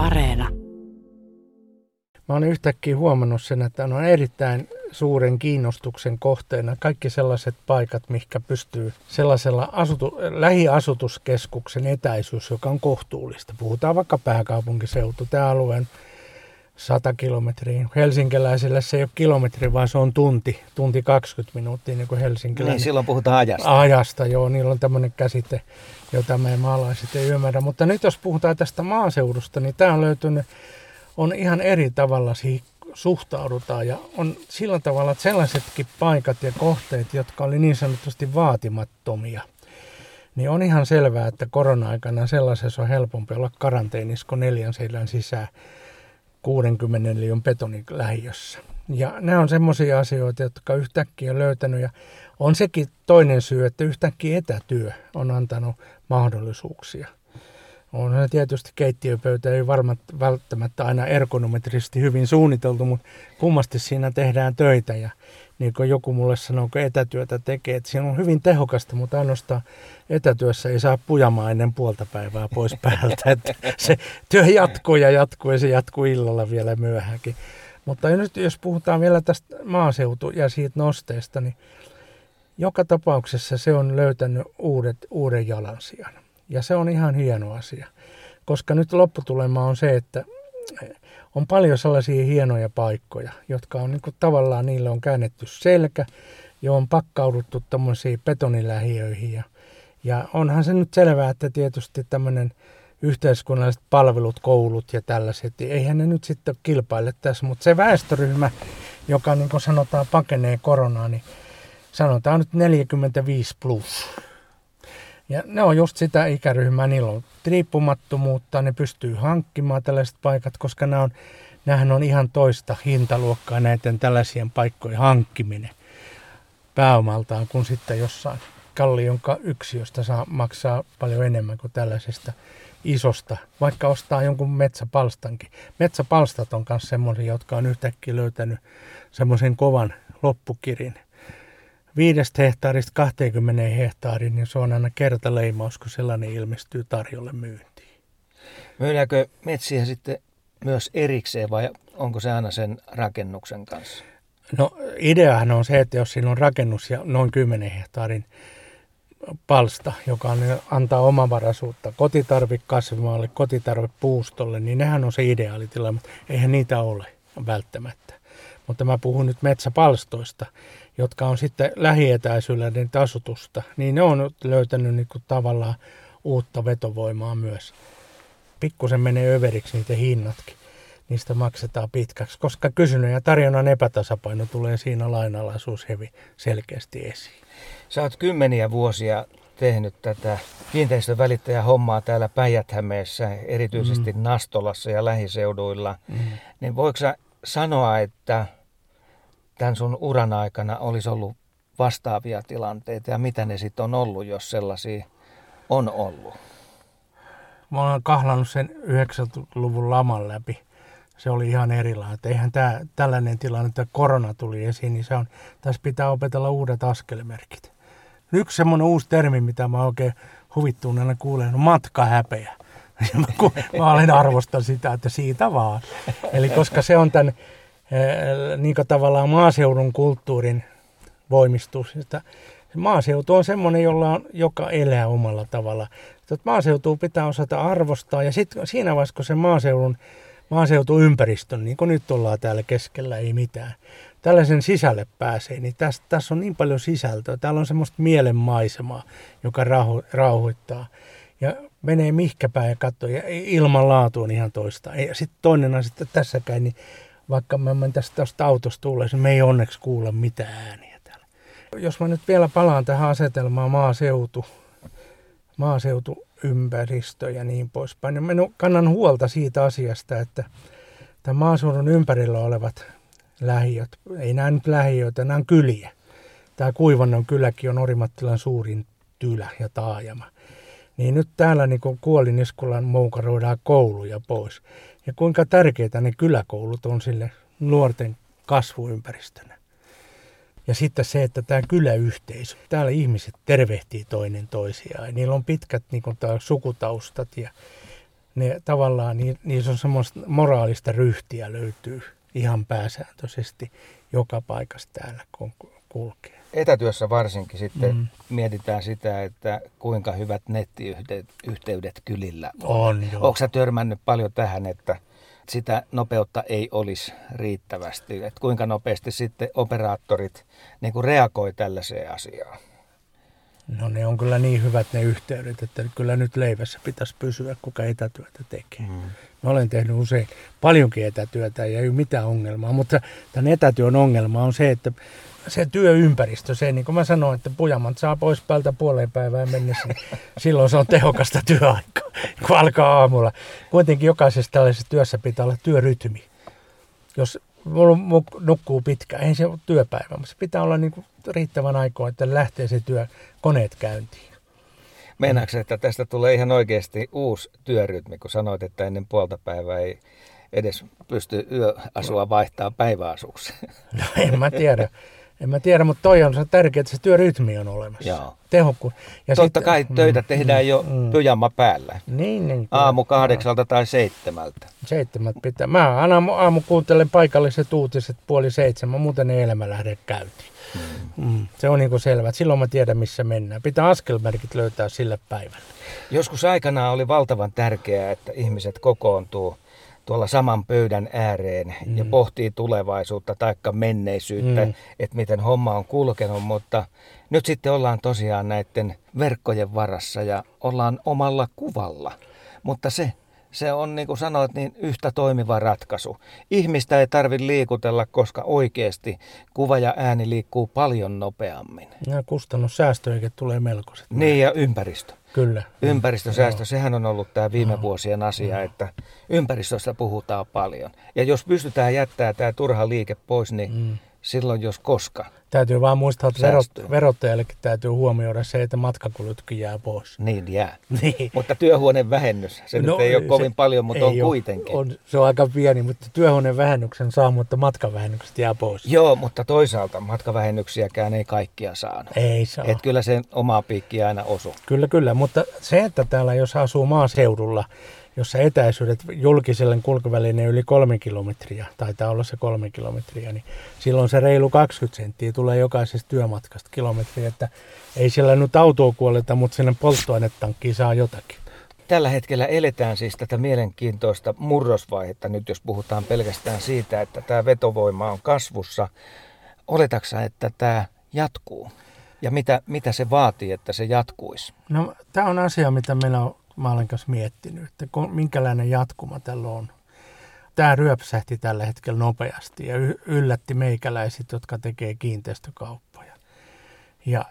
Areena. Mä oon yhtäkkiä huomannut sen, että on erittäin suuren kiinnostuksen kohteena kaikki sellaiset paikat, mikä pystyy sellaisella asutu, lähiasutuskeskuksen etäisyys, joka on kohtuullista. Puhutaan vaikka pääkaupunkiseutu, tämä alueen 100 kilometriä. Helsinkiläiselle se ei ole kilometri, vaan se on tunti, tunti 20 minuuttia niin kuin Helsinkiläinen. Niin, silloin puhutaan ajasta. Ajasta, joo. Niillä on tämmöinen käsite, jota me maalaiset ei ymmärrä. Mutta nyt jos puhutaan tästä maaseudusta, niin tämä on löytynyt, on ihan eri tavalla siihen suhtaudutaan. Ja on sillä tavalla, että sellaisetkin paikat ja kohteet, jotka oli niin sanotusti vaatimattomia, niin on ihan selvää, että korona-aikana sellaisessa on helpompi olla karanteenissa kuin neljän seinän sisään 60 lion betonin lähiössä. Ja nämä on semmoisia asioita, jotka yhtäkkiä on löytänyt ja on sekin toinen syy, että yhtäkkiä etätyö on antanut mahdollisuuksia. On se tietysti keittiöpöytä ei varma, välttämättä aina ergonometrisesti hyvin suunniteltu, mutta kummasti siinä tehdään töitä ja niin kuin joku mulle sanoo, kun etätyötä tekee, että siinä on hyvin tehokasta, mutta ainoastaan etätyössä ei saa pujamaan ennen puolta päivää pois päältä. Että se työ jatkuu ja jatkuu ja se jatkuu illalla vielä myöhänkin. Mutta nyt jos puhutaan vielä tästä maaseutu- ja siitä nosteesta, niin joka tapauksessa se on löytänyt uudet, uuden jalansijan. Ja se on ihan hieno asia, koska nyt lopputulema on se, että on paljon sellaisia hienoja paikkoja, jotka on niin kuin, tavallaan, niille on käännetty selkä ja on pakkauduttu tämmöisiin betonilähiöihin. Ja, ja onhan se nyt selvää, että tietysti tämmöinen yhteiskunnalliset palvelut, koulut ja tällaiset, niin eihän ne nyt sitten kilpaile tässä, mutta se väestöryhmä, joka niin kuin sanotaan pakenee koronaa, niin sanotaan nyt 45 plus. Ja ne on just sitä ikäryhmää, niillä on riippumattomuutta, ne pystyy hankkimaan tällaiset paikat, koska nämä on, nämähän on ihan toista hintaluokkaa näiden tällaisien paikkojen hankkiminen pääomaltaan kuin sitten jossain kallion yksiöstä saa maksaa paljon enemmän kuin tällaisesta isosta, vaikka ostaa jonkun metsäpalstankin. Metsäpalstat on myös semmoisia, jotka on yhtäkkiä löytänyt semmoisen kovan loppukirin – viidestä hehtaarista 20 hehtaariin, niin se on aina kertaleimaus, kun sellainen ilmestyy tarjolle myyntiin. Myydäänkö metsiä sitten myös erikseen vai onko se aina sen rakennuksen kanssa? No ideahan on se, että jos siinä on rakennus ja noin 10 hehtaarin palsta, joka on, antaa omavaraisuutta kotitarvikasvimaalle, kotitarvipuustolle, niin nehän on se ideaalitila, mutta eihän niitä ole välttämättä. Mutta mä puhun nyt metsäpalstoista, jotka on sitten lähietäisyydellä asutusta, niin ne on löytänyt niin kuin tavallaan uutta vetovoimaa myös. Pikkusen menee överiksi niiden hinnatkin. Niistä maksetaan pitkäksi, koska kysynnän ja tarjonnan epätasapaino tulee siinä lainalaisuus hevi selkeästi esiin. Sä oot kymmeniä vuosia tehnyt tätä kiinteistön hommaa täällä päijät erityisesti mm. Nastolassa ja lähiseuduilla. Mm. Niin voiko sä sanoa, että tämän sun uran aikana olisi ollut vastaavia tilanteita ja mitä ne sitten on ollut, jos sellaisia on ollut? Mä olen kahlannut sen 90-luvun laman läpi. Se oli ihan erilainen. Eihän tää, tällainen tilanne, että korona tuli esiin, niin se on, tässä pitää opetella uudet askelmerkit. Yksi semmoinen uusi termi, mitä mä oikein huvittuneena kuulen, on matkahäpeä. mä olen arvostan sitä, että siitä vaan. Eli koska se on tämän niin tavallaan maaseudun kulttuurin voimistus. Että maaseutu on semmoinen, jolla on, joka elää omalla tavalla. Maaseutua pitää osata arvostaa ja sitten siinä vaiheessa, kun se maaseudun, maaseutuympäristön, niin kuin nyt ollaan täällä keskellä, ei mitään, tällaisen sisälle pääsee, niin tässä, tässä on niin paljon sisältöä. Täällä on semmoista mielenmaisemaa, joka rauho, rauhoittaa. Ja menee mihkäpään ja katsoo, ja ilmanlaatu on ihan toista. Ja sitten toinen asia, että tässäkään, niin vaikka mä mentäisiin tästä autosta tulleessa, niin me ei onneksi kuule mitään ääniä täällä. Jos mä nyt vielä palaan tähän asetelmaan maaseutu, maaseutuympäristö ja niin poispäin, niin mä kannan huolta siitä asiasta, että tämän maaseudun ympärillä olevat lähiöt, ei nämä nyt lähiöitä, nämä on kyliä. Tämä Kuivannon kyläkin on Orimattilan suurin tylä ja taajama. Niin nyt täällä niin kuoliniskulan moukaroidaan kouluja pois ja kuinka tärkeitä ne kyläkoulut on sille nuorten kasvuympäristönä. Ja sitten se, että tämä kyläyhteisö, täällä ihmiset tervehtii toinen toisiaan. Niillä on pitkät niin kuin, sukutaustat ja ne tavallaan, niin, niissä on semmoista moraalista ryhtiä löytyy ihan pääsääntöisesti joka paikassa täällä, kun kulkee. Etätyössä varsinkin sitten mm. mietitään sitä, että kuinka hyvät nettiyhteydet kylillä on. on. Onko sä törmännyt paljon tähän, että sitä nopeutta ei olisi riittävästi? Että kuinka nopeasti sitten operaattorit niin reagoi tällaiseen asiaan? No ne on kyllä niin hyvät ne yhteydet, että kyllä nyt leivässä pitäisi pysyä, kuka etätyötä tekee. Mm. Mä olen tehnyt usein paljonkin etätyötä ja ei ole mitään ongelmaa, mutta tämän etätyön ongelma on se, että se työympäristö, se niin kuin mä sanoin, että pujamat saa pois päältä puoleen päivään mennessä, niin silloin se on tehokasta työaikaa, kun alkaa aamulla. Kuitenkin jokaisessa tällaisessa työssä pitää olla työrytmi. Jos nukkuu pitkään, ei se ole työpäivä, mutta se pitää olla niin kuin riittävän aikaa, että lähtee se työ, koneet käyntiin. Meinaatko, että tästä tulee ihan oikeasti uusi työrytmi, kun sanoit, että ennen puolta päivää ei edes pysty yöasua vaihtaa päiväasuksi? No en mä tiedä. En mä tiedä, mutta toi on se tärkeää, että se työrytmi on olemassa. Joo. Tehokku. Ja Totta sit, kai töitä mm, tehdään mm, jo mm. pyjama päällä. Niin, niin. Aamu kahdeksalta tai seitsemältä. Seitsemät pitää. Mä aina aamu, aamu kuuntelen paikalliset uutiset puoli seitsemän, muuten ei elämä lähde käyntiin. Mm. Mm. Se on niin kuin selvä. Silloin mä tiedän, missä mennään. Pitää askelmerkit löytää sille päivälle. Joskus aikanaan oli valtavan tärkeää, että ihmiset kokoontuu – tuolla saman pöydän ääreen mm. ja pohtii tulevaisuutta tai menneisyyttä, mm. että miten homma on kulkenut, mutta nyt sitten ollaan tosiaan näiden verkkojen varassa ja ollaan omalla kuvalla. Mutta se, se on niin kuin sanoit, niin yhtä toimiva ratkaisu. Ihmistä ei tarvitse liikutella, koska oikeasti kuva ja ääni liikkuu paljon nopeammin. Ja kustannussäästöjäkin tulee melkoiset. Niin ja ympäristö. Kyllä. Ympäristösäästö, sehän on ollut tämä viime vuosien asia, että ympäristöstä puhutaan paljon. Ja jos pystytään jättämään tämä turha liike pois, niin mm. silloin jos koska. Täytyy vaan muistaa, että verot, verottajallekin täytyy huomioida se, että matkakulutkin jää pois. Niin jää. Niin. Mutta työhuoneen vähennys, se no, nyt ei ole kovin paljon, mutta on ole. kuitenkin. On, se on aika pieni, mutta työhuoneen vähennyksen saa, mutta matkavähennykset jää pois. Joo, mutta toisaalta matkavähennyksiäkään ei kaikkia saanut. Ei saa. Et kyllä se omaa piikkiä aina osu. Kyllä, kyllä, mutta se, että täällä jos asuu maaseudulla, jossa etäisyydet julkiselle kulkuvälineen yli kolme kilometriä, taitaa olla se kolme kilometriä, niin silloin se reilu 20 senttiä tulee jokaisesta työmatkasta kilometriä, että ei siellä nyt autoa kuoleta, mutta sinne polttoainetankkiin saa jotakin. Tällä hetkellä eletään siis tätä mielenkiintoista murrosvaihetta, nyt jos puhutaan pelkästään siitä, että tämä vetovoima on kasvussa. Oletaksa, että tämä jatkuu? Ja mitä, mitä se vaatii, että se jatkuisi? No, tämä on asia, mitä meillä on mä olen kanssa miettinyt, että minkälainen jatkuma tällä on. Tämä ryöpsähti tällä hetkellä nopeasti ja yllätti meikäläiset, jotka tekee kiinteistökauppoja. Ja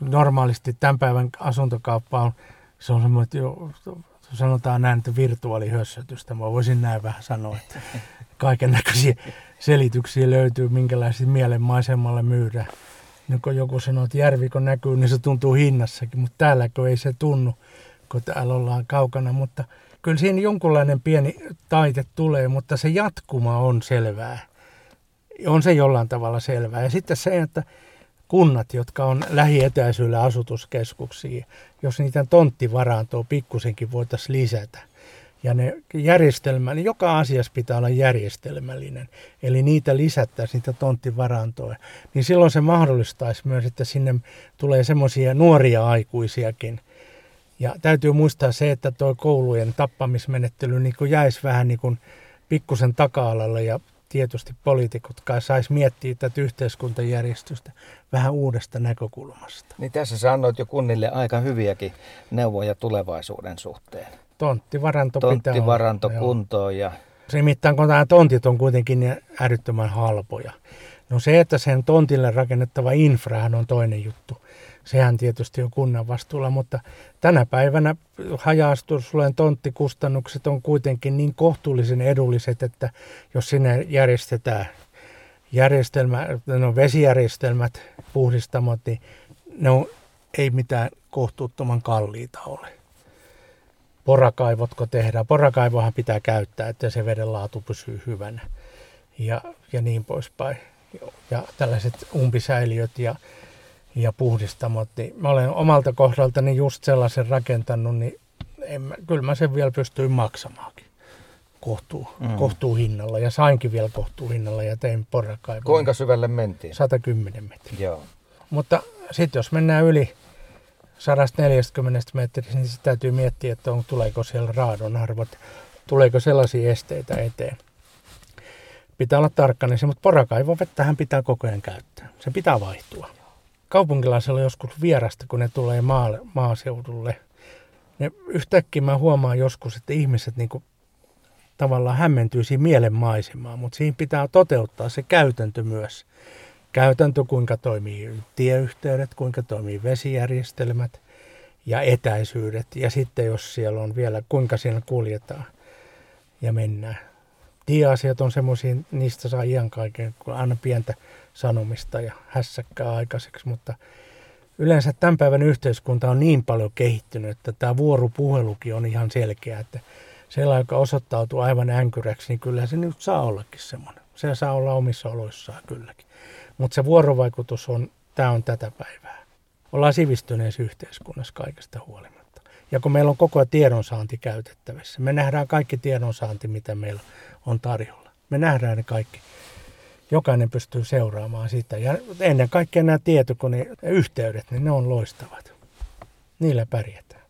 normaalisti tämän päivän asuntokauppa on, se on semmoinen, että jo, sanotaan näin, että virtuaalihössötystä. Mä voisin näin vähän sanoa, että kaiken näköisiä selityksiä löytyy, minkälaisia mielenmaisemalle myydään. Niin kun joku sanoo, että järvi kun näkyy, niin se tuntuu hinnassakin, mutta täälläkö ei se tunnu kun täällä ollaan kaukana, mutta kyllä siinä jonkunlainen pieni taite tulee, mutta se jatkuma on selvää. On se jollain tavalla selvää. Ja sitten se, että kunnat, jotka on lähietäisyydellä asutuskeskuksiin, jos niitä tonttivarantoa pikkusenkin voitaisiin lisätä, ja ne järjestelmä, niin joka asiassa pitää olla järjestelmällinen. Eli niitä lisättäisiin, niitä tonttivarantoja. Niin silloin se mahdollistaisi myös, että sinne tulee semmoisia nuoria aikuisiakin, ja täytyy muistaa se, että tuo koulujen tappamismenettely niin kuin jäisi vähän niin kuin pikkusen taka-alalle ja tietysti poliitikot kai saisi miettiä tätä yhteiskuntajärjestystä vähän uudesta näkökulmasta. Niin tässä sanoit jo kunnille aika hyviäkin neuvoja tulevaisuuden suhteen. Tonttivaranto, Tonttivaranto pitää olla, kuntoon ja... Se nimittäin, kun nämä tontit on kuitenkin niin älyttömän halpoja. No se, että sen tontille rakennettava infrahan on toinen juttu sehän tietysti on kunnan vastuulla, mutta tänä päivänä haja tonttikustannukset on kuitenkin niin kohtuullisen edulliset, että jos sinne järjestetään järjestelmä, no vesijärjestelmät, puhdistamot, niin ne on, ei mitään kohtuuttoman kalliita ole. Porakaivotko tehdään? Porakaivohan pitää käyttää, että se veden laatu pysyy hyvänä ja, ja niin poispäin. Ja tällaiset umpisäiliöt ja ja puhdistamot, niin mä olen omalta kohdaltani just sellaisen rakentanut, niin en mä, kyllä mä sen vielä pystyin maksamaankin kohtuu, mm. kohtuu hinnalla ja sainkin vielä kohtuu hinnalla ja tein porrakaivon. Kuinka syvälle mentiin? 110 metriä. Joo. Mutta sitten jos mennään yli 140 metriä, niin sitten täytyy miettiä, että on, tuleeko siellä raadon arvot, tuleeko sellaisia esteitä eteen. Pitää olla tarkkana, mutta porakaivovettähän pitää koko ajan käyttää. Se pitää vaihtua. Kaupunkilaisilla on joskus vierasta, kun ne tulee maa, maaseudulle. Ja yhtäkkiä mä huomaan joskus, että ihmiset niin tavallaan hämmentyy siihen mielenmaisemaan, mutta siinä pitää toteuttaa se käytäntö myös. Käytäntö, kuinka toimii tieyhteydet, kuinka toimii vesijärjestelmät ja etäisyydet. Ja sitten jos siellä on vielä, kuinka siellä kuljetaan ja mennään. Tieasiat on semmoisia, niistä saa iän kaiken, kun aina pientä sanomista ja hässäkkää aikaiseksi, mutta yleensä tämän päivän yhteiskunta on niin paljon kehittynyt, että tämä vuoropuhelukin on ihan selkeä, että sellainen, joka osoittautuu aivan änkyräksi, niin kyllä se nyt saa ollakin semmoinen. Se saa olla omissa oloissaan kylläkin. Mutta se vuorovaikutus on, tämä on tätä päivää. Ollaan sivistyneessä yhteiskunnassa kaikesta huolimatta. Ja kun meillä on koko ajan tiedonsaanti käytettävissä, me nähdään kaikki tiedonsaanti, mitä meillä on tarjolla. Me nähdään ne kaikki. Jokainen pystyy seuraamaan sitä. Ja ennen kaikkea nämä tietokoneyhteydet, niin ne on loistavat. Niillä pärjätään.